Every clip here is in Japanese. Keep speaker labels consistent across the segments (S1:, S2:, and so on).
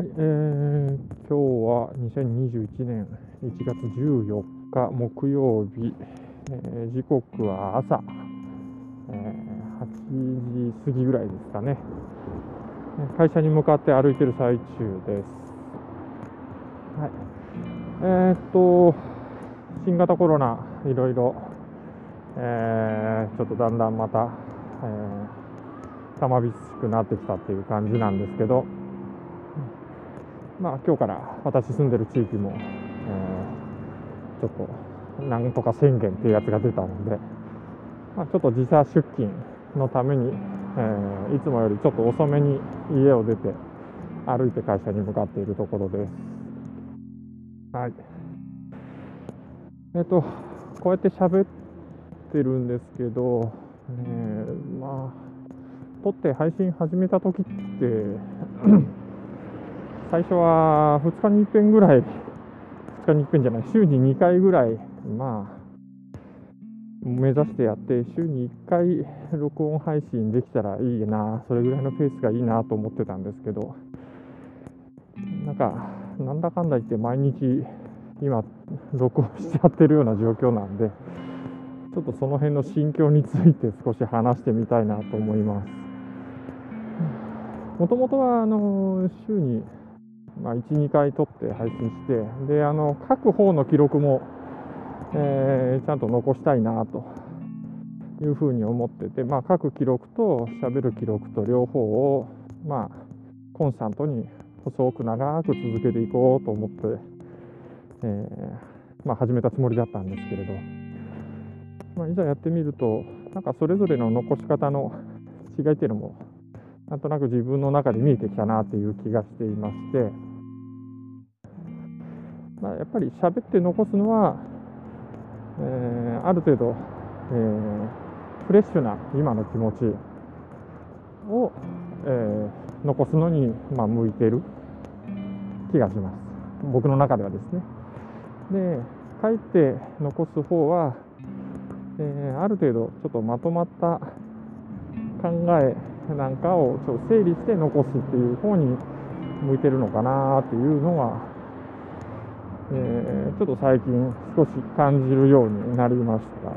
S1: はい、えー、今日は2021年1月14日木曜日、えー、時刻は朝、えー、8時過ぎぐらいですかね。会社に向かって歩いてる最中です。はい。えー、っと、新型コロナ、いろいろ、えー、ちょっとだんだんまた、えー、玉びしくなってきたっていう感じなんですけど、まあ、今日から私住んでる地域も、えー、ちょっとなんとか宣言っていうやつが出たので、まあ、ちょっと時差出勤のために、えー、いつもよりちょっと遅めに家を出て歩いて会社に向かっているところです。はい。えっ、ー、と、こうやって喋ってるんですけど、え、まあ、撮って配信始めた時って最初は2日に1遍ぐらい、2日に1遍じゃない、週に2回ぐらい、まあ、目指してやって、週に1回録音配信できたらいいな、それぐらいのペースがいいなと思ってたんですけど、なんか、なんだかんだ言って毎日、今、録音しちゃってるような状況なんで、ちょっとその辺の心境について少し話してみたいなと思います。もともとはあの週にまあ、1、2回撮って配信して、で、あの、各方の記録も、えー、ちゃんと残したいなというふうに思ってて、まあ、書く記録と喋る記録と両方を、まあ、コンスタントに細く長く続けていこうと思って、えー、まあ、始めたつもりだったんですけれど、まあ、いざやってみると、なんかそれぞれの残し方の違いっていうのも、なんとなく自分の中で見えてきたなという気がしていまして、まあ、やっぱり喋って残すのは、えー、ある程度、えー、フレッシュな今の気持ちを、えー、残すのに、まあ、向いてる気がします。僕の中ではですね。で書いて残す方は、えー、ある程度ちょっとまとまった考えなんかをちょっと整理して残すっていう方に向いてるのかなっていうのはえー、ちょっと最近少し感じるようになりました。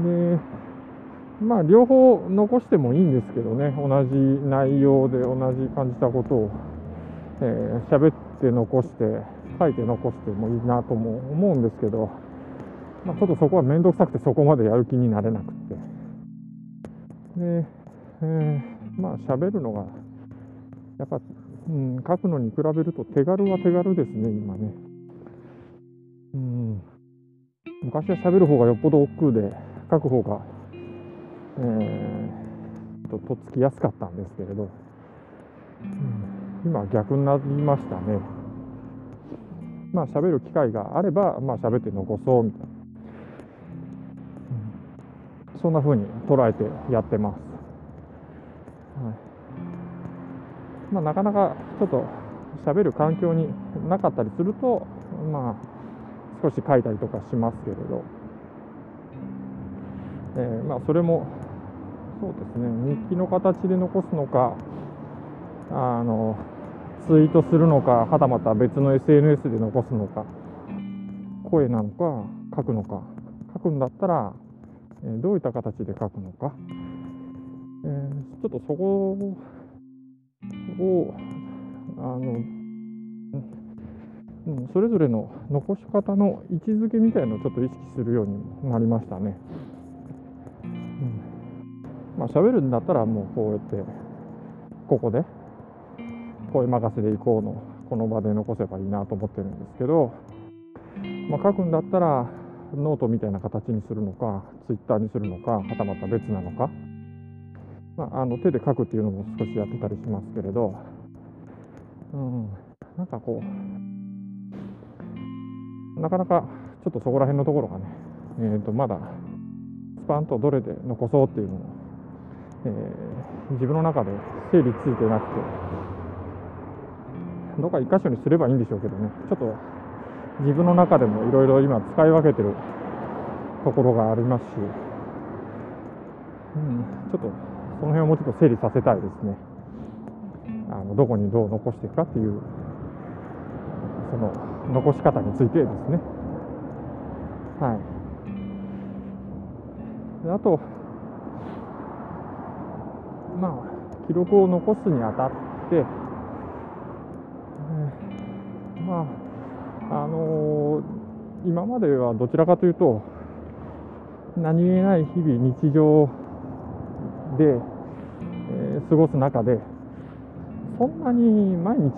S1: うん、で、まあ両方残してもいいんですけどね、同じ内容で同じ感じたことをえー、喋って残して、書いて残してもいいなとも思うんですけど、まあ、ちょっとそこは面倒くさくてそこまでやる気になれなくて。で、えー、まあ喋るのがやっぱうん、書くのに比べると手軽は手軽ですね、今ね。うん、昔は喋る方がよっぽど億劫で、書く方が、えー、ととっつきやすかったんですけれど、うん、今逆になりましたね。まあ喋る機会があれば、まあ喋って残そうみたいな。うん、そんな風に捉えてやってます。はいまあ、なかなかちょっと喋る環境になかったりすると、まあ、少し書いたりとかしますけれど、えー、まあ、それもそうですね。日記の形で残すのかあのツイートするのかはたまた別の SNS で残すのか声なのか書くのか。書くんだったら、えー、どういった形で書くのか、えー、ちょっとそこをあの、うん、それぞれの残し方の位置づけみたいのをちょっと意識するようになりましたね。うん、まあ喋るんだったらもうこうやってここで声任せでいこうのこの場で残せばいいなと思ってるんですけど、まあ、書くんだったらノートみたいな形にするのかツイッターにするのかはたまた別なのかまあ、あの手で書くっていうのも少しやってたりしますけれど、うん、なんかこう、なかなかちょっとそこら辺のところがね、えー、とまだスパンとどれで残そうっていうのを、えー、自分の中で整理ついてなくて、どっか一箇所にすればいいんでしょうけどね、ちょっと自分の中でもいろいろ今使い分けてるところがありますし、うん、ちょっとその辺をもうちょっと整理させたいですね。あのどこにどう残していくかっていうその残し方についてですねはいであとまあ記録を残すにあたって、えー、まああのー、今まではどちらかというと何気ない日々日常で、えー、過ごす中でそんなに毎日、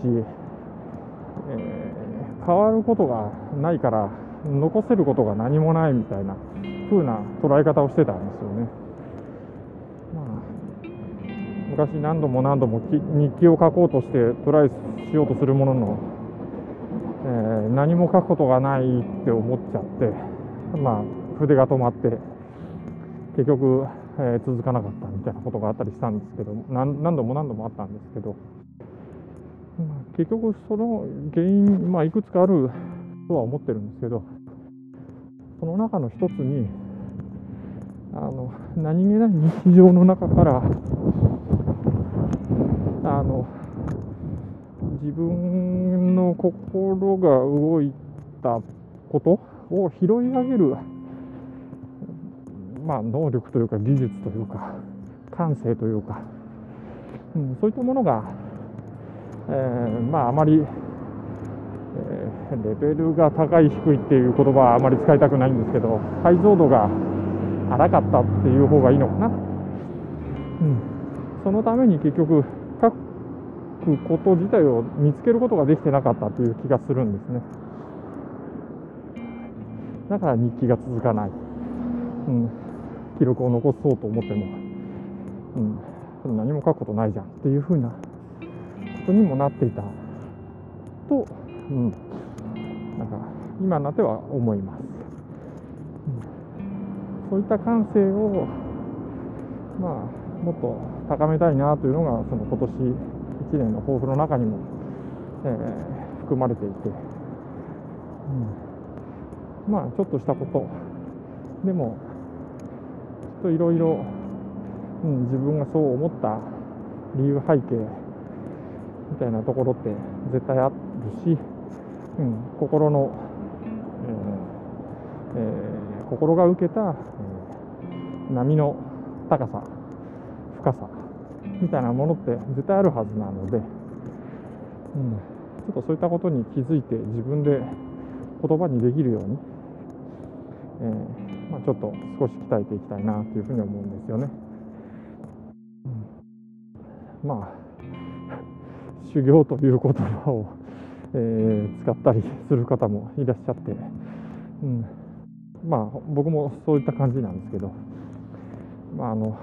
S1: えー、変わることがないから残せることが何もないみたいな風な捉え方をしてたんですよね。まあ、昔何度も何度も日記を書こうとしてトライしようとするものの、えー、何も書くことがないって思っちゃって、まあ、筆が止まって結局、えー、続かなかったみたいなことがあったりしたんですけど何度も何度もあったんですけど、まあ、結局その原因、まあ、いくつかあるとは思ってるんですけどその中の一つにあの何気ない日常の中からあの自分の心が動いたことを拾い上げるまあ、能力というか技術というか感性というか、うん、そういったものが、えー、まああまり、えー、レベルが高い低いっていう言葉はあまり使いたくないんですけど解像度が荒かったっていう方がいいのかな、うん、そのために結局書くこと自体を見つけることができてなかったという気がするんですね。だから日記が続かない、うん。記録を残そうと思っても、うん、何も書くことないじゃんっていうふうなことにもなっていたと、うん、なんか今になっては思います、うん、そういった感性をまあもっと高めたいなというのがその今年1年の抱負の中にも、えー、含まれていて、うん、まあちょっとしたこと。でもといろいろ自分がそう思った理由背景みたいなところって絶対あるし、うん、心の、えーえー、心が受けた、えー、波の高さ深さみたいなものって絶対あるはずなので、うん、ちょっとそういったことに気づいて自分で言葉にできるように、えーまあ、ちょっと少し鍛えていきたいなというふうに思うんですよね。うん、まあ 修行という言葉を、えー、使ったりする方もいらっしゃって、うん、まあ僕もそういった感じなんですけど、まあ、あの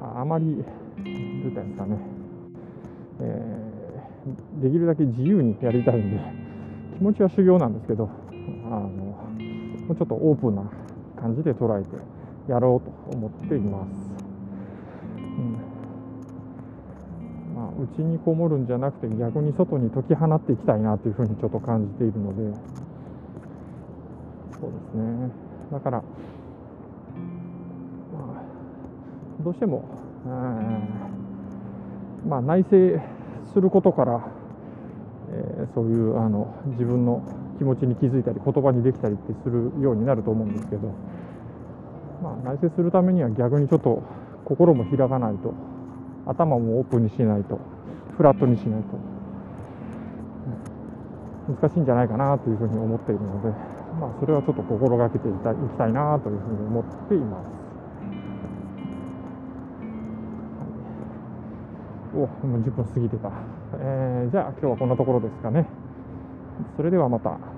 S1: あまりどう言ったんですかね、えー、できるだけ自由にやりたいんで気持ちは修行なんですけどあのもうちょっとオープンな感じで捉えてやろうと思っています。うん。まあ、内にこもるんじゃなくて逆に外に解き放っていきたいなというふうにちょっと感じているので。そうですね。だから、まあ、どうしても、まあ、内省することから、えー、そういうあの自分の気持ちに気づいたり言葉にできたりってするようになると思うんですけど、まあ、内省するためには逆にちょっと心も開かないと頭もオープンにしないとフラットにしないと難しいんじゃないかなというふうに思っているので、まあ、それはちょっと心がけていきたいたいなというふうに思っています。おもう10分過ぎてた、えー、じゃあ今日はこんなところですかね。それではまた。